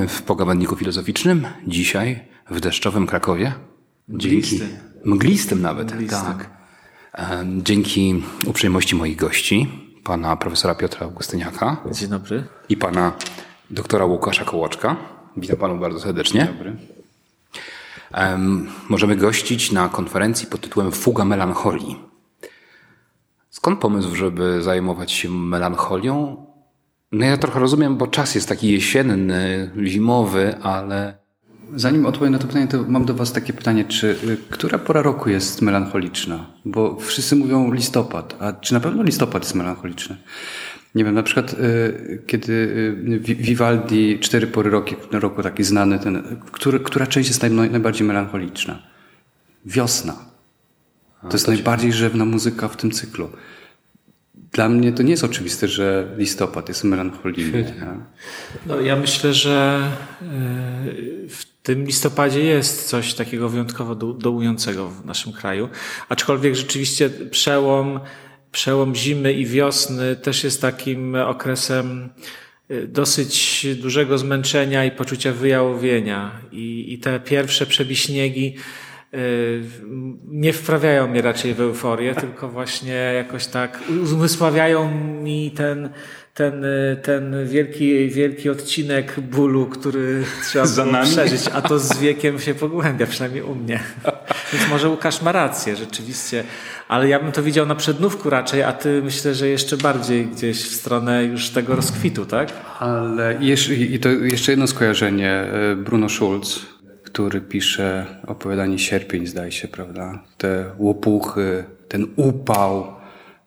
Witamy w pogawędniku filozoficznym. Dzisiaj w deszczowym Krakowie. Dzięki, mglistym nawet, Mglistym. tak. Dzięki uprzejmości moich gości, pana profesora Piotra Augustyniaka Dzień dobry. i pana doktora Łukasza Kołoczka. Witam panu bardzo serdecznie. Dobry. Em, Możemy gościć na konferencji pod tytułem Fuga melancholii. Skąd pomysł, żeby zajmować się melancholią? No ja trochę rozumiem, bo czas jest taki jesienny, zimowy, ale Zanim odpowiem na to pytanie, to mam do Was takie pytanie, czy y, która pora roku jest melancholiczna? Bo wszyscy mówią listopad, a czy na pewno listopad jest melancholiczny? Nie wiem, na przykład y, kiedy y, Vi- Vivaldi, cztery pory roku, roku taki znany, ten, który, która część jest naj, najbardziej melancholiczna? Wiosna. To jest najbardziej żywna muzyka w tym cyklu. Dla mnie to nie jest oczywiste, że listopad jest melancholijny. No, ja myślę, że e, w tym listopadzie jest coś takiego wyjątkowo do- dołującego w naszym kraju. Aczkolwiek rzeczywiście przełom, przełom zimy i wiosny też jest takim okresem e, dosyć dużego zmęczenia i poczucia wyjałowienia. I, i te pierwsze przebiśniegi nie wprawiają mnie raczej w euforię, tylko właśnie jakoś tak uzmysławiają mi ten, ten, y, ten wielki, wielki odcinek bólu, który trzeba Za było nami? przeżyć, a to z wiekiem się pogłębia, przynajmniej u mnie. Więc może Łukasz ma rację, rzeczywiście, ale ja bym to widział na przednówku raczej, a ty myślę, że jeszcze bardziej gdzieś w stronę już tego rozkwitu, tak? Ale jeszcze, i to jeszcze jedno skojarzenie. e, Bruno Schulz, który pisze opowiadanie Sierpień, zdaje się, prawda? Te łopuchy, ten upał,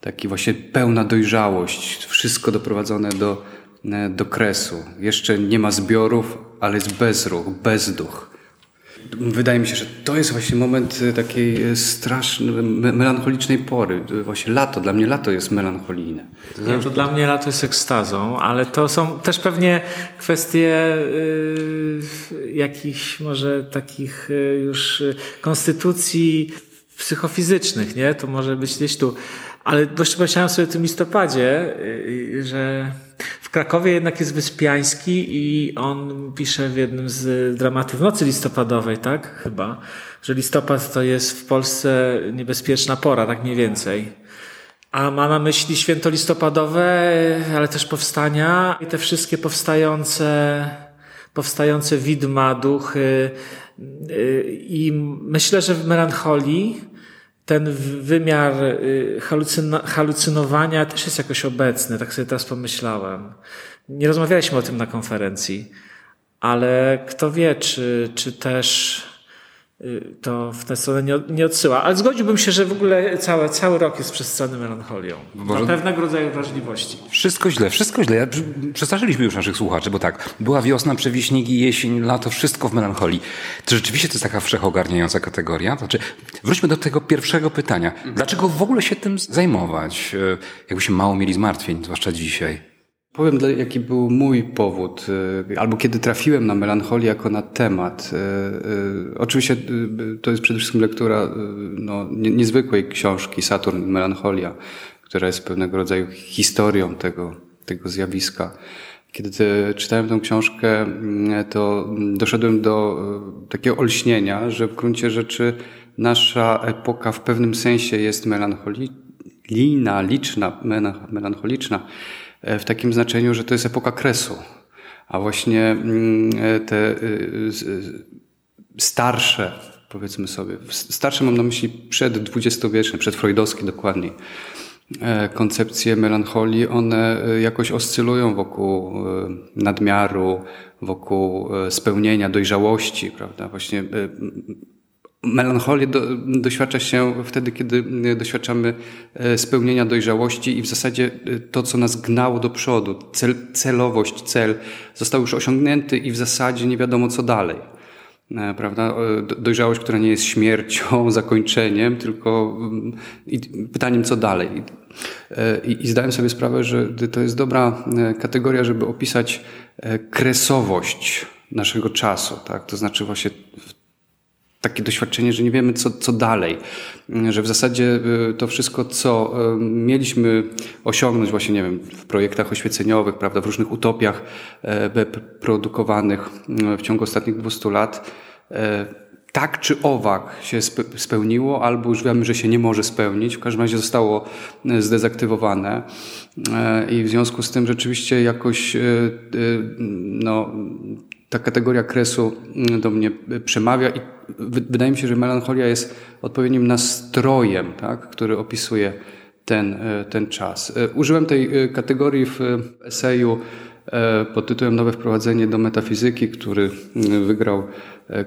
taki właśnie pełna dojrzałość, wszystko doprowadzone do, e, do kresu. Jeszcze nie ma zbiorów, ale jest bezruch, bezduch. Wydaje mi się, że to jest właśnie moment e, takiej e, strasznej, me- melancholicznej pory. E, Właśnie lato, dla mnie lato jest melancholijne. Nie, to dla mnie lato jest ekstazą, ale to są też pewnie kwestie y, jakichś może takich już konstytucji psychofizycznych, nie? To może być gdzieś tu. Ale dość pomyślałem sobie o tym listopadzie, że w Krakowie jednak jest Wyspiański i on pisze w jednym z dramatów Nocy Listopadowej, tak? Chyba, że listopad to jest w Polsce niebezpieczna pora, tak mniej więcej. A ma na myśli święto listopadowe, ale też powstania i te wszystkie powstające, powstające widma, duchy. Yy, I myślę, że w melancholii ten wymiar yy, halucyna, halucynowania też jest jakoś obecny, tak sobie teraz pomyślałem. Nie rozmawialiśmy o tym na konferencji, ale kto wie, czy, czy też y, to w tę stronę nie, nie odsyła. Ale zgodziłbym się, że w ogóle cały, cały rok jest przestrzany melancholią. Może- Dla pewnego rodzaju wrażliwości. Wszystko źle, wszystko źle. Przestraszyliśmy już naszych słuchaczy, bo tak, była wiosna, przewiśniki, jesień, lato, wszystko w melancholii. To rzeczywiście to jest taka wszechogarniająca kategoria. Znaczy, wróćmy do tego pierwszego pytania. Dlaczego w ogóle się tym zajmować? E, Jakbyśmy mało mieli zmartwień, zwłaszcza dzisiaj. Powiem, jaki był mój powód, y, albo kiedy trafiłem na melancholię jako na temat. Y, y, Oczywiście to jest przede wszystkim lektura no, nie- niezwykłej książki Saturn i Melancholia, która jest pewnego rodzaju historią tego, tego zjawiska. Kiedy czytałem tę książkę, to doszedłem do takiego olśnienia, że w gruncie rzeczy nasza epoka w pewnym sensie jest melancholijna, liczna, melancholiczna, w takim znaczeniu, że to jest epoka kresu. A właśnie mm, e, te y, z- y, starsze, powiedzmy sobie, starsze mam na myśli przeddwudziestowieczne, przedfreudowskie dokładniej, e, koncepcje melancholii, one e, jakoś oscylują wokół e, nadmiaru, wokół e, spełnienia, dojrzałości, prawda? Właśnie e, Melancholię do, doświadcza się wtedy, kiedy e, doświadczamy e, spełnienia dojrzałości i w zasadzie e, to, co nas gnało do przodu, cel, celowość, cel został już osiągnięty i w zasadzie nie wiadomo co dalej. Prawda? Do- Dojrzałość, która nie jest śmiercią, zakończeniem, tylko mm, pytaniem, co dalej. I, I, zdałem sobie sprawę, że to jest dobra kategoria, żeby opisać kresowość naszego czasu. Tak? To znaczy właśnie takie doświadczenie, że nie wiemy, co, co dalej. Że w zasadzie y, to wszystko, co y, mieliśmy osiągnąć właśnie, nie wiem, w projektach oświeceniowych, prawda, w różnych utopiach e, produkowanych w ciągu ostatnich 200 lat, e, tak czy owak się spełniło, albo już wiemy, że się nie może spełnić. W każdym razie zostało e, zdezaktywowane. I w związku z tym rzeczywiście jakoś no, ta kategoria kresu mm, do mnie przemawia i wydaje mi się, że melancholia jest odpowiednim nastrojem, tak, który opisuje ten, e, ten czas. E, użyłem tej e, kategorii w eseju pod tytułem Nowe wprowadzenie do metafizyki, który wygrał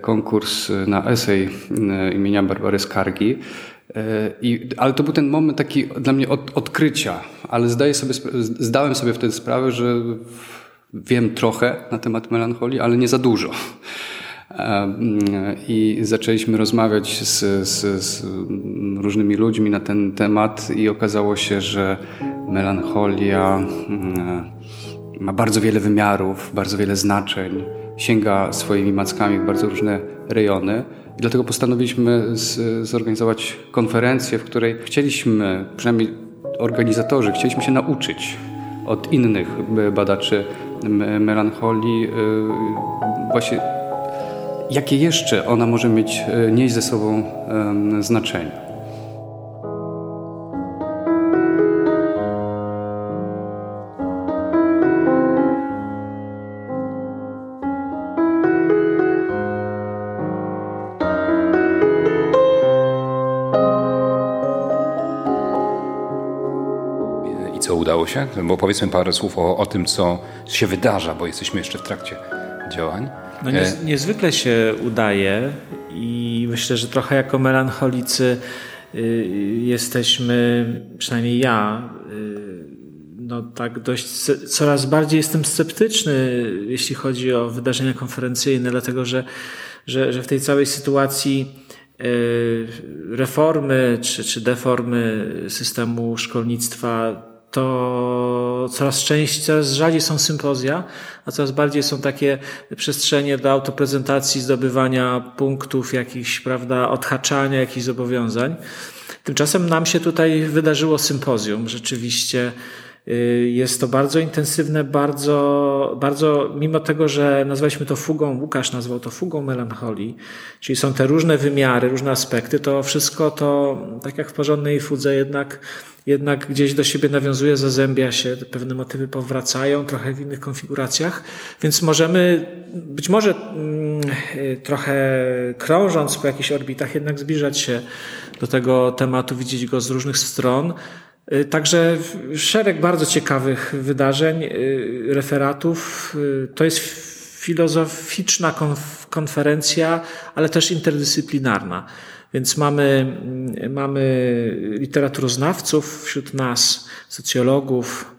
konkurs na esej imienia Barbary Skargi. I, ale to był ten moment taki dla mnie od, odkrycia, ale zdaję sobie, zdałem sobie wtedy sprawę, że wiem trochę na temat melancholii, ale nie za dużo. I zaczęliśmy rozmawiać z, z, z, różnymi ludźmi na ten temat, i okazało się, że melancholia mm, ma bardzo wiele wymiarów, bardzo wiele znaczeń, sięga swoimi mackami w bardzo różne rejony. I dlatego postanowiliśmy z, zorganizować konferencję, w której chcieliśmy, przynajmniej organizatorzy, chcieliśmy się nauczyć od innych badaczy melancholii, y, właśnie jakie jeszcze ona może mieć, y, nieść ze sobą znaczenie. Się? Bo powiedzmy parę słów o, o tym, co się wydarza, bo jesteśmy jeszcze w trakcie działań. No nie, niezwykle się udaje i myślę, że trochę jako melancholicy y, jesteśmy, przynajmniej ja, y, no tak dość, coraz bardziej jestem sceptyczny, jeśli chodzi o wydarzenia konferencyjne, dlatego że, że, że w tej całej sytuacji y, reformy czy, czy deformy systemu szkolnictwa to coraz częściej, coraz rzadziej są sympozja, a coraz bardziej są takie przestrzenie do autoprezentacji, zdobywania punktów, jakichś, prawda, odhaczania jakichś zobowiązań. Tymczasem nam się tutaj wydarzyło sympozjum. Rzeczywiście jest to bardzo intensywne, bardzo, bardzo, mimo tego, że nazwaliśmy to fugą, Łukasz nazwał to fugą melancholii, czyli są te różne wymiary, różne aspekty, to wszystko to, tak jak w porządnej fudze, jednak jednak gdzieś do siebie nawiązuje, zazębia się, pewne motywy powracają, trochę w innych konfiguracjach, więc możemy być może mm, trochę krążąc po jakichś orbitach, jednak zbliżać się do tego tematu, widzieć go z różnych stron. Y, także szereg bardzo ciekawych wydarzeń, y, referatów. Y, to jest filozoficzna konferencja, ale też interdyscyplinarna. Więc mamy, mamy literaturoznawców wśród nas, socjologów,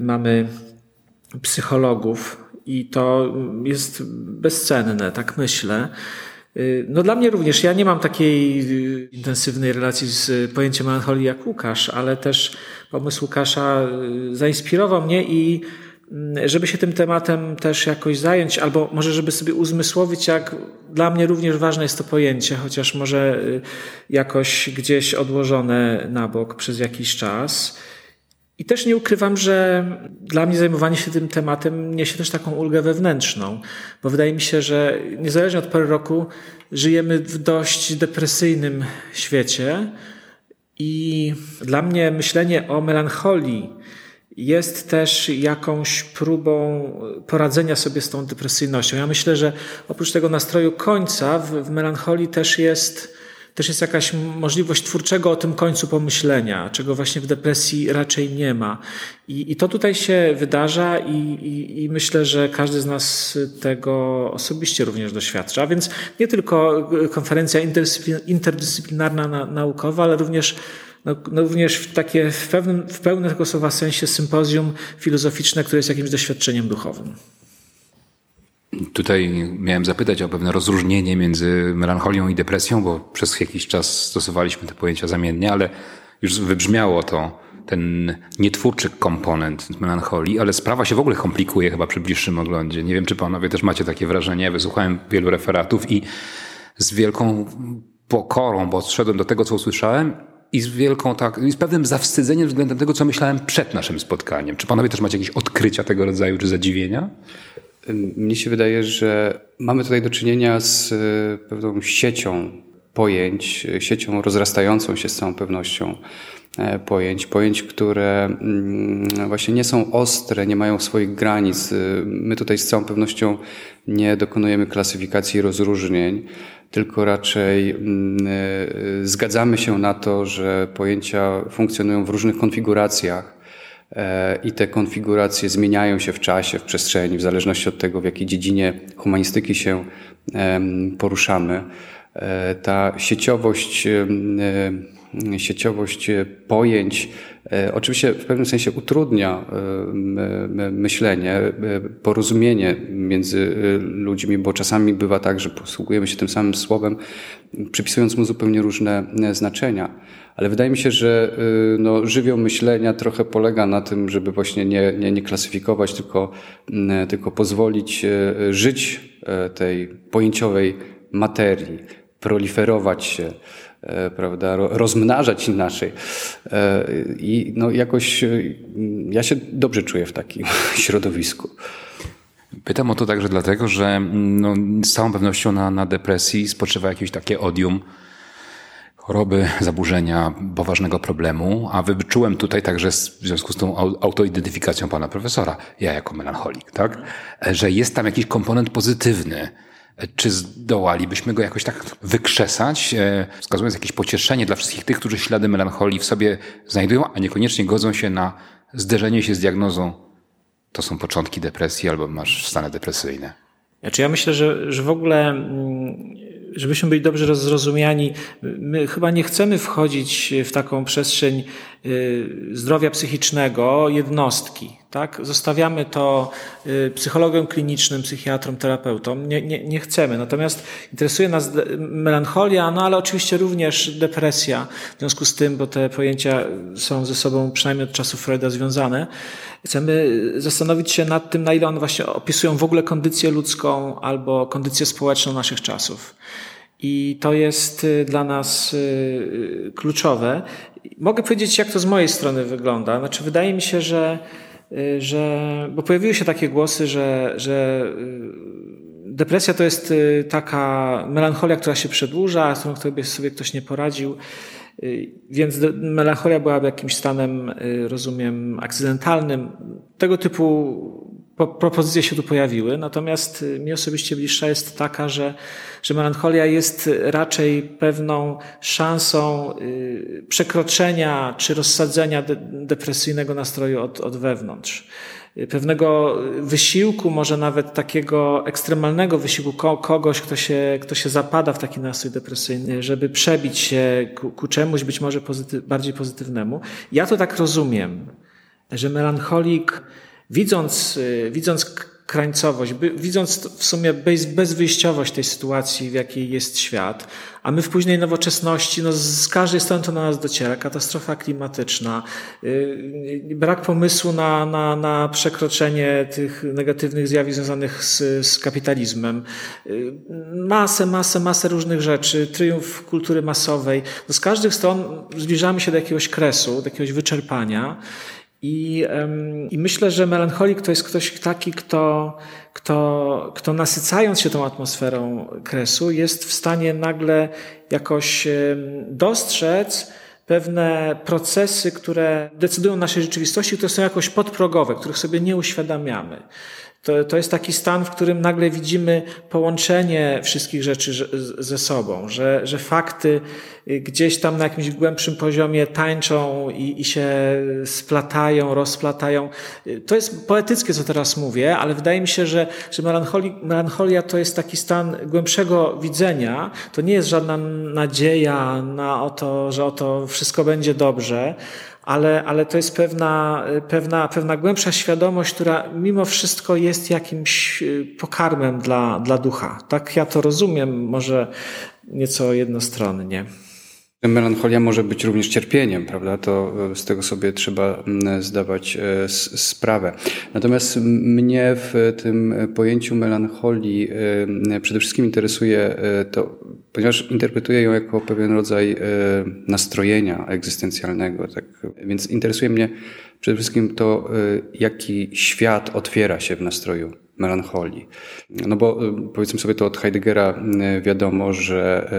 mamy psychologów i to jest bezcenne, tak myślę. No dla mnie również, ja nie mam takiej intensywnej relacji z pojęciem melancholii jak Łukasz, ale też pomysł Łukasza zainspirował mnie i Mm, żeby się tym tematem też jakoś zająć, albo może żeby sobie uzmysłowić, jak dla mnie również ważne jest to pojęcie, chociaż może y, jakoś gdzieś odłożone na bok przez jakiś czas. I też nie ukrywam, że dla mnie zajmowanie się tym tematem niesie też taką ulgę wewnętrzną, bo wydaje mi się, że niezależnie od pory roku żyjemy w dość depresyjnym świecie i dla mnie myślenie o melancholii, jest też jakąś próbą poradzenia sobie z tą depresyjnością. Ja myślę, że oprócz tego nastroju końca w, w melancholii też jest, też jest jakaś możliwość twórczego o tym końcu pomyślenia, czego właśnie w depresji raczej nie ma. I, i to tutaj się wydarza i, i, i myślę, że każdy z nas tego osobiście również doświadcza. A więc nie tylko konferencja interdyscyplinarna naukowa, ale również no, no również w takie w pewnym, w pełnym tego słowa sensie sympozjum filozoficzne, które jest jakimś doświadczeniem duchowym. Tutaj miałem zapytać o pewne rozróżnienie między melancholią i depresją, bo przez jakiś czas stosowaliśmy te pojęcia zamiennie, ale już wybrzmiało to, ten nietwórczy komponent melancholii, ale sprawa się w ogóle komplikuje chyba przy bliższym oglądzie. Nie wiem, czy panowie też macie takie wrażenie. Wysłuchałem wielu referatów i z wielką pokorą, bo odszedłem do tego, co usłyszałem i z wielką, tak, i z pewnym zawstydzeniem względem tego, co myślałem przed naszym spotkaniem. Czy panowie też macie jakieś odkrycia tego rodzaju, czy zadziwienia? Mnie się wydaje, że mamy tutaj do czynienia z e, pewną siecią pojęć, siecią rozrastającą się z całą pewnością e, pojęć, pojęć, które mm, właśnie nie są ostre, nie mają swoich granic. E, my tutaj z całą pewnością nie dokonujemy klasyfikacji rozróżnień, tylko raczej mm, zgadzamy się na to, że pojęcia funkcjonują w różnych konfiguracjach E, i te konfiguracje zmieniają się w czasie, w przestrzeni, w zależności od tego, w jakiej dziedzinie humanistyki się poruszamy. E, ta sieciowość, e, sieciowość pojęć oczywiście w pewnym sensie utrudnia myślenie, porozumienie między ludźmi, bo czasami bywa tak, że posługujemy się tym samym słowem, przypisując mu zupełnie różne znaczenia. Ale wydaje mi się, że y, no, żywioł myślenia trochę polega na tym, żeby właśnie nie, nie, nie klasyfikować, tylko, mm, tylko pozwolić y, żyć y, tej pojęciowej materii, proliferować się, prawda, rozmnażać inaczej. I no jakoś ja się dobrze czuję w takim środowisku. Pytam o to także dlatego, że no, z całą pewnością na, na depresji spoczywa jakieś takie odium choroby, zaburzenia, poważnego problemu, a wyczułem tutaj także w związku z tą autoidentyfikacją pana profesora, ja jako melancholik, tak, że jest tam jakiś komponent pozytywny. Czy zdołalibyśmy go jakoś tak wykrzesać, e, wskazując jakieś pocieszenie dla wszystkich tych, którzy ślady melancholii w sobie znajdują, a niekoniecznie godzą się na zderzenie się z diagnozą, to są początki depresji albo masz stany depresyjne? Znaczy ja myślę, że, że w ogóle mm, żebyśmy byli dobrze zrozumiani, my chyba nie chcemy wchodzić w taką przestrzeń y, zdrowia psychicznego jednostki. Tak? Zostawiamy to y, psychologom klinicznym, psychiatrom, terapeutom. Nie, nie, nie chcemy. Natomiast interesuje nas melancholia, no ale oczywiście również depresja. W związku z tym, bo te pojęcia są ze sobą przynajmniej od czasów Freuda związane. Chcemy zastanowić się nad tym, na ile one właśnie opisują w ogóle kondycję ludzką albo kondycję społeczną naszych czasów. I to jest y, dla nas y, kluczowe. Mogę powiedzieć, jak to z mojej strony wygląda. Znaczy, wydaje mi się, że, że bo pojawiły się takie głosy, że, że depresja to jest taka melancholia, która się przedłuża, z którą sobie ktoś nie poradził. Więc melancholia byłaby jakimś stanem, rozumiem, akcydentalnym. Tego typu propozycje się tu pojawiły, natomiast y, mi osobiście bliższa jest taka, że, że melancholia jest raczej pewną szansą y, przekroczenia czy rozsadzenia de depresyjnego nastroju od, od wewnątrz. Y, pewnego wysiłku, może nawet takiego ekstremalnego wysiłku kogoś, kto się, kto się zapada w taki nastrój depresyjny, żeby przebić się ku, ku czemuś być może bardziej pozytywnemu. Ja to tak rozumiem, że melancholik widząc, y, widząc krańcowość, widząc w sumie bez, bezwyjściowość tej sytuacji, w jakiej jest świat, a my w późnej nowoczesności, no z każdej strony to na nas dociera, katastrofa klimatyczna, yy, brak pomysłu na, na, na przekroczenie tych negatywnych zjawisk związanych z, z kapitalizmem, yy, masę, masę, masę różnych rzeczy, triumf kultury masowej. No z każdych stron zbliżamy się do jakiegoś kresu, do jakiegoś wyczerpania i, I myślę, że melancholik to jest ktoś taki, kto, kto, kto nasycając się tą atmosferą kresu, jest w stanie nagle jakoś dostrzec pewne procesy, które decydują o naszej rzeczywistości, które są jakoś podprogowe, których sobie nie uświadamiamy. To, to jest taki stan, w którym nagle widzimy połączenie wszystkich rzeczy ze sobą, że, że fakty gdzieś tam na jakimś głębszym poziomie tańczą i, i się splatają, rozplatają. To jest poetyckie, co teraz mówię, ale wydaje mi się, że, że melancholia to jest taki stan głębszego widzenia. To nie jest żadna nadzieja na o to, że oto wszystko będzie dobrze, ale, ale to jest pewna, pewna, pewna głębsza świadomość, która mimo wszystko jest jakimś y, pokarmem dla, dla ducha. Tak ja to rozumiem, może nieco jednostronnie. Melancholia może być również cierpieniem, prawda? To e, z tego sobie trzeba mm, zdawać e, sprawę. Natomiast mnie w tym pojęciu melancholii przede wszystkim interesuje to ponieważ interpretuję ją jako pewien rodzaj nastrojenia egzystencjalnego. Tak, więc interesuje mnie przede wszystkim to, jaki świat otwiera się w nastroju melancholii. No bo powiedzmy sobie to od Heideggera wiadomo, że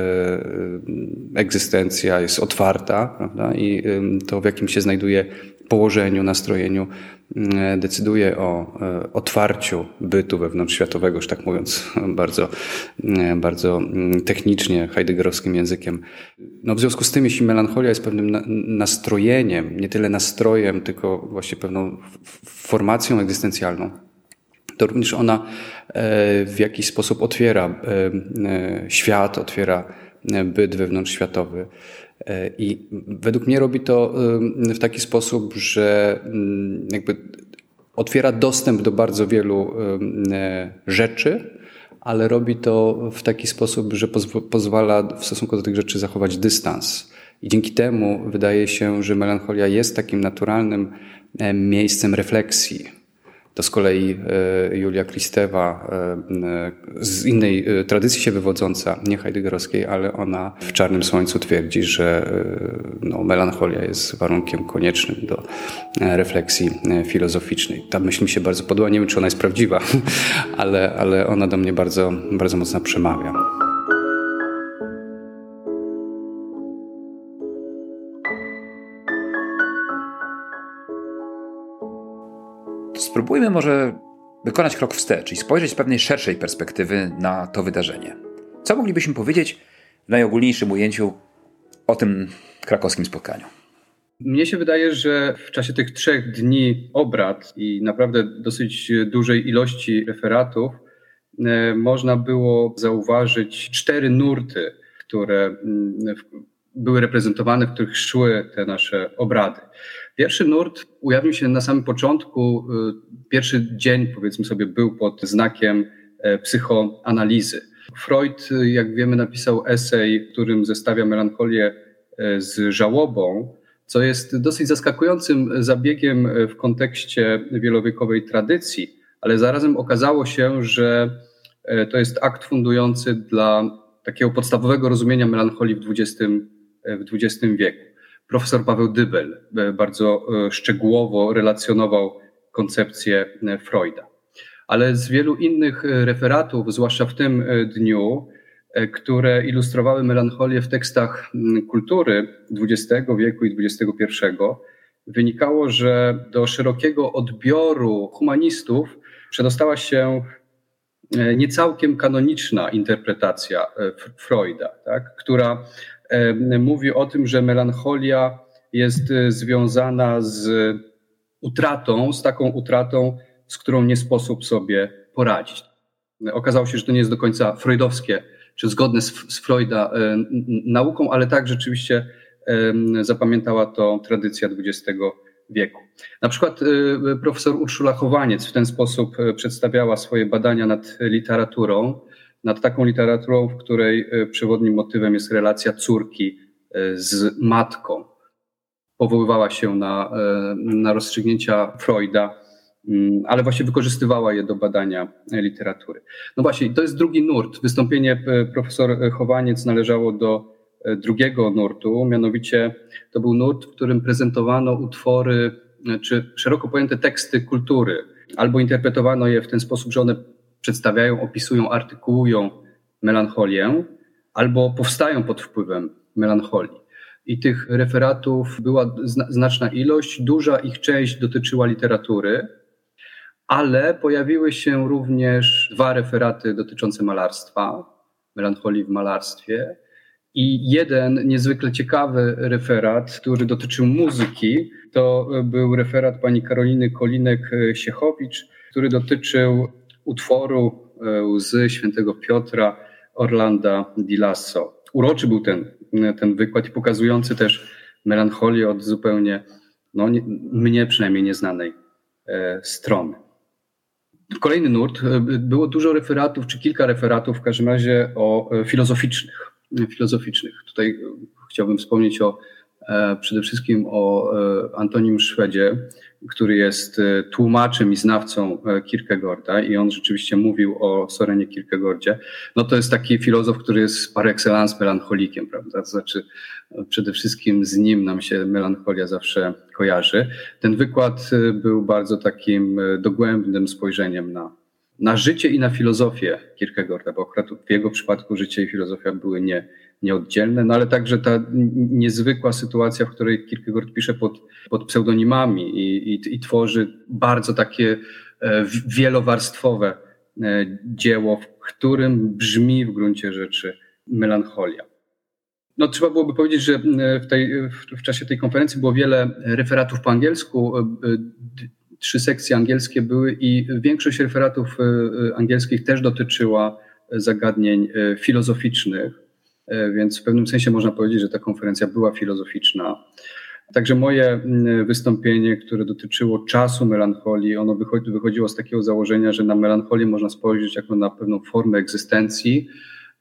egzystencja jest otwarta prawda? i to w jakim się znajduje położeniu, nastrojeniu mm, decyduje o e, otwarciu bytu wewnątrzświatowego, już tak mówiąc bardzo, mm, bardzo mm, technicznie, heideggerowskim językiem. No w związku z tym, jeśli melancholia jest pewnym nastrojeniem, nie tyle nastrojem, tylko właśnie pewną formacją egzystencjalną, to również ona e, w jakiś sposób otwiera e, świat, otwiera byt wewnątrzświatowy. E, I według mnie robi to w taki sposób, że mm, jakby otwiera dostęp do bardzo wielu e, rzeczy, ale robi to w taki sposób, że pozwala w stosunku do tych rzeczy zachować dystans. I dzięki temu wydaje się, że melancholia jest takim naturalnym miejscem refleksji to z kolei e, Julia Kristewa, e, e, z innej tradycji się wywodząca, nie heideggerowskiej, ale ona w Czarnym Słońcu twierdzi, że no, melancholia jest warunkiem koniecznym do refleksji filozoficznej. Ta myśl mi się bardzo podoba, nie wiem czy ona jest prawdziwa, ale, ale ona do mnie bardzo, bardzo mocno przemawia. Spróbujmy może wykonać krok wstecz i spojrzeć z pewnej szerszej perspektywy na to wydarzenie. Co moglibyśmy powiedzieć w najogólniejszym ujęciu o tym krakowskim spotkaniu? Mnie się wydaje, że w czasie tych trzech dni obrad i naprawdę dosyć dużej ilości referatów e, można było zauważyć cztery nurty, które mm, były reprezentowane, w których szły te nasze obrady. Pierwszy nurt ujawnił się na samym początku. Y, pierwszy dzień, powiedzmy sobie, był pod znakiem e, psychoanalizy. Freud, y, jak wiemy, napisał esej, w którym zestawia melancholię e, z żałobą, co jest dosyć zaskakującym zabiegiem e, w kontekście wielowiekowej tradycji, ale zarazem okazało się, że to jest akt fundujący dla takiego podstawowego rozumienia melancholii w XX, w XX wieku profesor Paweł Dybel e, bardzo e, szczegółowo relacjonował koncepcję e, Freuda. Ale z wielu innych referatów, zwłaszcza w tym dniu, które ilustrowały melancholię w tekstach kultury XX wieku i XXI, wynikało, że do szerokiego odbioru humanistów przedostała się niecałkiem kanoniczna interpretacja Freuda, tak, która mówi o tym, że melancholia jest e, związana z utratą, z taką utratą, z którą nie sposób sobie poradzić. Okazało się, że to nie jest do końca freudowskie, czy zgodne z, z Freuda e, nauką, ale tak rzeczywiście zapamiętała to tradycja XX wieku. Na przykład e, profesor Urszula Chowaniec w ten sposób przedstawiała swoje badania nad literaturą nad taką literaturą, w której e, przewodnim motywem jest relacja córki e, z matką. Powoływała się na, e, na rozstrzygnięcia Freuda, mm, ale właśnie wykorzystywała je do badania literatury. No właśnie, to jest drugi nurt. Wystąpienie profesor Chowaniec należało do drugiego nurtu, mianowicie to był nurt, w którym prezentowano utwory, czy szeroko pojęte teksty kultury, albo interpretowano je w ten sposób, że one przedstawiają, opisują, artykułują melancholię albo powstają pod wpływem melancholii. I tych referatów była znaczna ilość, duża ich część dotyczyła literatury, ale pojawiły się również dwa referaty dotyczące malarstwa, melancholii w malarstwie, i jeden niezwykle ciekawy referat, który dotyczył muzyki, to był referat pani Karoliny Kolinek-Siechowicz, który dotyczył utworu e, Łzy świętego Piotra Orlanda di Lasso. Uroczy był ten, ten wykład i pokazujący też melancholię od zupełnie, no, nie, mnie przynajmniej nieznanej e, strony. Kolejny nurt. E, było dużo referatów, czy kilka referatów w każdym razie o filozoficznych. filozoficznych. Tutaj chciałbym wspomnieć o przede wszystkim o Antonim Szwedzie, który jest e, tłumaczem i znawcą e, Kierkegaarda i on rzeczywiście mówił o Sorenie Kierkegaardzie, no to jest taki filozof, który jest par excellence melancholikiem, prawda? To znaczy e, przede wszystkim z nim nam się melancholia zawsze kojarzy. Ten wykład był bardzo takim dogłębnym spojrzeniem na, na życie i na filozofię Kierkegaarda, bo akurat w jego przypadku życie i filozofia były nie, nieoddzielne, no ale także ta niezwykła sytuacja, w której Kierkegaard pisze pod, pod pseudonimami i, i, i tworzy bardzo takie e, wielowarstwowe e, dzieło, w którym brzmi w gruncie rzeczy melancholia. No, trzeba byłoby powiedzieć, że e, w, tej, w czasie tej konferencji było wiele referatów po angielsku. Trzy sekcje angielskie były i większość referatów angielskich też dotyczyła zagadnień filozoficznych. E, więc w pewnym sensie można powiedzieć, że ta konferencja była filozoficzna. Także moje wystąpienie, które dotyczyło czasu melancholii, ono wychodziło z takiego założenia, że na melancholię można spojrzeć jako na pewną formę egzystencji.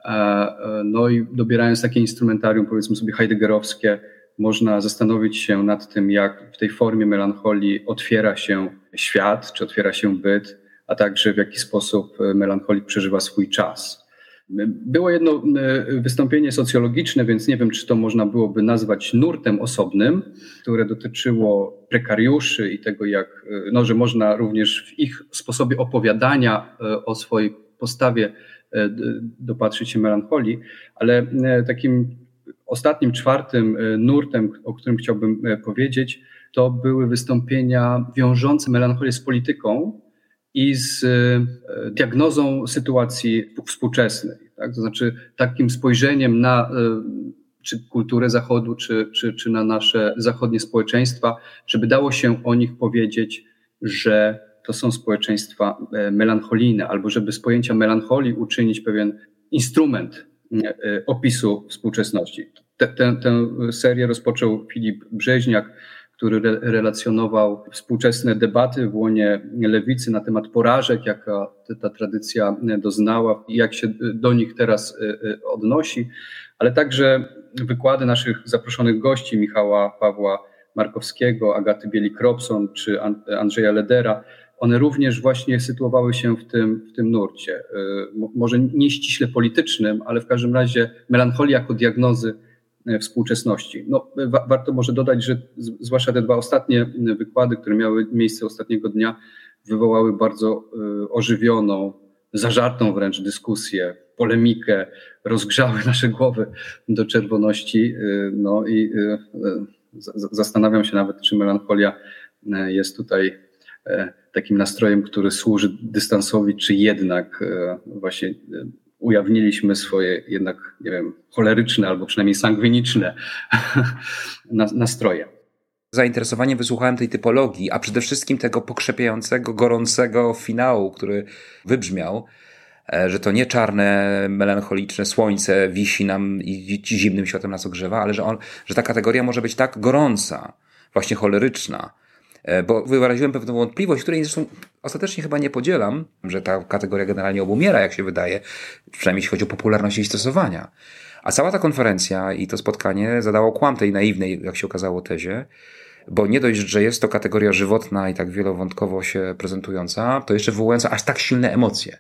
E, e, no i dobierając takie instrumentarium, powiedzmy sobie heideggerowskie, można zastanowić się nad tym, jak w tej formie melancholii otwiera się świat, czy otwiera się byt, a także w jaki sposób melancholik przeżywa swój czas. Było jedno e, wystąpienie socjologiczne, więc nie wiem, czy to można byłoby nazwać nurtem osobnym, które dotyczyło prekariuszy i tego, jak, e, no, że można również w ich sposobie opowiadania e, o swojej postawie dopatrzyć się melancholii, ale takim ostatnim, czwartym nurtem, o którym chciałbym powiedzieć, to były wystąpienia wiążące melancholię z polityką, i z e, diagnozą sytuacji współczesnej. Tak? To znaczy takim spojrzeniem na e, czy kulturę Zachodu, czy, czy, czy na nasze zachodnie społeczeństwa, żeby dało się o nich powiedzieć, że to są społeczeństwa e, melancholijne, albo żeby z pojęcia melancholii uczynić pewien instrument opisu współczesności. Tę serię rozpoczął Filip Brzeźniak który re relacjonował współczesne debaty w łonie lewicy na temat porażek, jaka ta tradycja doznała i jak się do nich teraz e, e, odnosi, ale także wykłady naszych zaproszonych gości, Michała Pawła Markowskiego, Agaty Bieli-Kropson czy Andrzeja Ledera, one również właśnie sytuowały się w tym, w tym nurcie. E, może nie ściśle politycznym, ale w każdym razie melancholii jako diagnozy E, współczesności. No, wa warto może dodać, że zwłaszcza te dwa ostatnie wykłady, które miały miejsce ostatniego dnia, wywołały bardzo y, ożywioną, zażartą wręcz dyskusję, polemikę, rozgrzały nasze głowy do czerwoności. Y, no i y, zastanawiam się nawet, czy melancholia jest tutaj takim nastrojem, który służy dystansowi, czy jednak właśnie ujawniliśmy swoje jednak, nie wiem, choleryczne albo przynajmniej sangwiniczne nastroje. Zainteresowaniem wysłuchałem tej typologii, a przede wszystkim tego pokrzepiającego, gorącego finału, który wybrzmiał, e, że to nie czarne, melancholiczne słońce wisi nam i zimnym światem nas ogrzewa, ale że, on, że ta kategoria może być tak gorąca, właśnie choleryczna, E, bo wyraziłem pewną wątpliwość, której zresztą ostatecznie chyba nie podzielam, że ta kategoria generalnie obumiera, jak się wydaje, przynajmniej jeśli chodzi o popularność jej stosowania. A cała ta konferencja i to spotkanie zadało kłam tej naiwnej, jak się okazało, tezie, bo nie dość, że jest to kategoria żywotna i tak wielowątkowo się prezentująca, to jeszcze wywołująca aż tak silne emocje.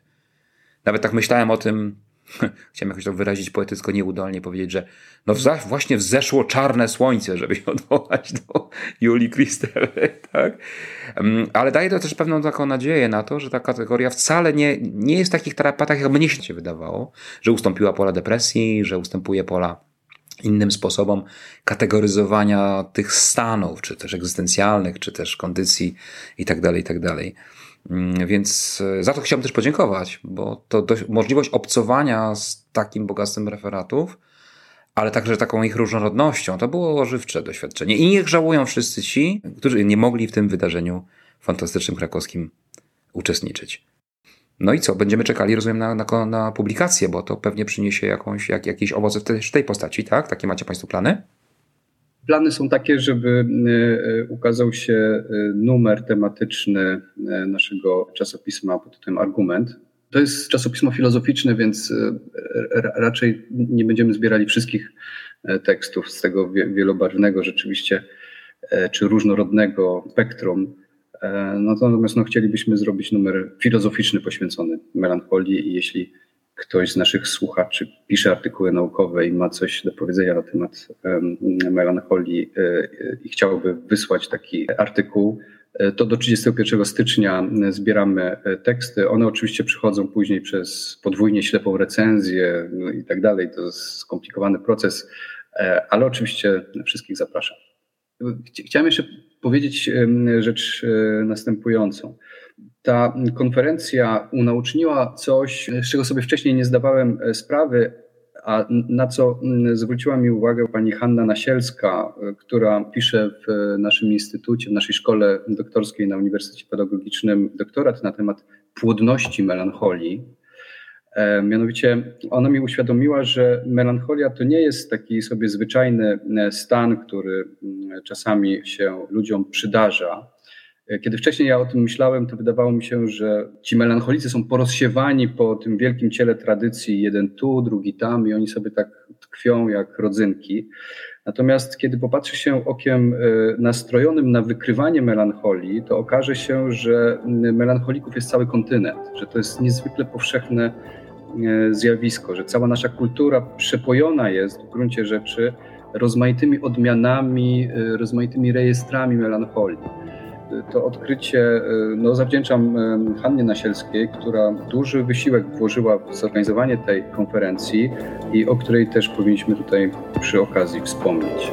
Nawet tak myślałem o tym, Chciałem jakoś to wyrazić poetycko nieudolnie, powiedzieć, że no właśnie wzeszło czarne słońce, żeby się odwołać do Julii Kristel, tak? Ale daje to też pewną taką nadzieję na to, że ta kategoria wcale nie, nie jest w takich tarapatach, jak mnie się wydawało, że ustąpiła pola depresji, że ustępuje pola innym sposobom kategoryzowania tych stanów, czy też egzystencjalnych, czy też kondycji i tak Mm, więc e, za to chciałbym też podziękować, bo to możliwość obcowania z takim bogactwem referatów, ale także taką ich różnorodnością, to było żywcze doświadczenie. I niech żałują wszyscy ci, którzy nie mogli w tym wydarzeniu fantastycznym krakowskim uczestniczyć. No i co? Będziemy czekali, rozumiem, na, na, na publikację, bo to pewnie przyniesie jakąś, jak, jakieś owoce w tej, w tej postaci, tak? Takie macie Państwo plany? Plany są takie, żeby e, e, ukazał się e, numer tematyczny naszego czasopisma pod tytułem Argument. To jest czasopismo filozoficzne, więc raczej nie będziemy zbierali wszystkich tekstów z tego wielobarwnego rzeczywiście czy różnorodnego spektrum. Natomiast no, chcielibyśmy zrobić numer filozoficzny poświęcony melancholii i jeśli ktoś z naszych słuchaczy pisze artykuły naukowe i ma coś do powiedzenia na temat melancholii i chciałby wysłać taki artykuł, E, to do 31 stycznia zbieramy e, teksty. One oczywiście przychodzą później przez podwójnie ślepą recenzję no i tak dalej. To jest skomplikowany proces, e, ale oczywiście wszystkich zapraszam. Chciałem jeszcze powiedzieć rzecz następującą. Ta konferencja unauczniła coś, z czego sobie wcześniej nie zdawałem sprawy, a na co zwróciła mi uwagę pani Hanna Nasielska, która pisze w naszym instytucie, w naszej szkole doktorskiej na Uniwersytecie Pedagogicznym doktorat na temat płodności melancholii. E, mianowicie ona mi uświadomiła, że melancholia to nie jest taki sobie zwyczajny e, stan, który mm, czasami się ludziom przydarza, kiedy wcześniej ja o tym myślałem, to wydawało mi się, że ci melancholicy są porozsiewani po tym wielkim ciele tradycji, jeden tu, drugi tam, i oni sobie tak tkwią jak rodzynki. Natomiast kiedy popatrzy się okiem e, nastrojonym na wykrywanie melancholii, to okaże się, że melancholików jest cały kontynent, że to jest niezwykle powszechne e, zjawisko, że cała nasza kultura przepojona jest w gruncie rzeczy rozmaitymi odmianami, e, rozmaitymi rejestrami melancholii to odkrycie e, no, zawdzięczam e, Hannie Nasielskiej, która duży wysiłek włożyła w zorganizowanie tej konferencji i o której też powinniśmy tutaj przy okazji wspomnieć.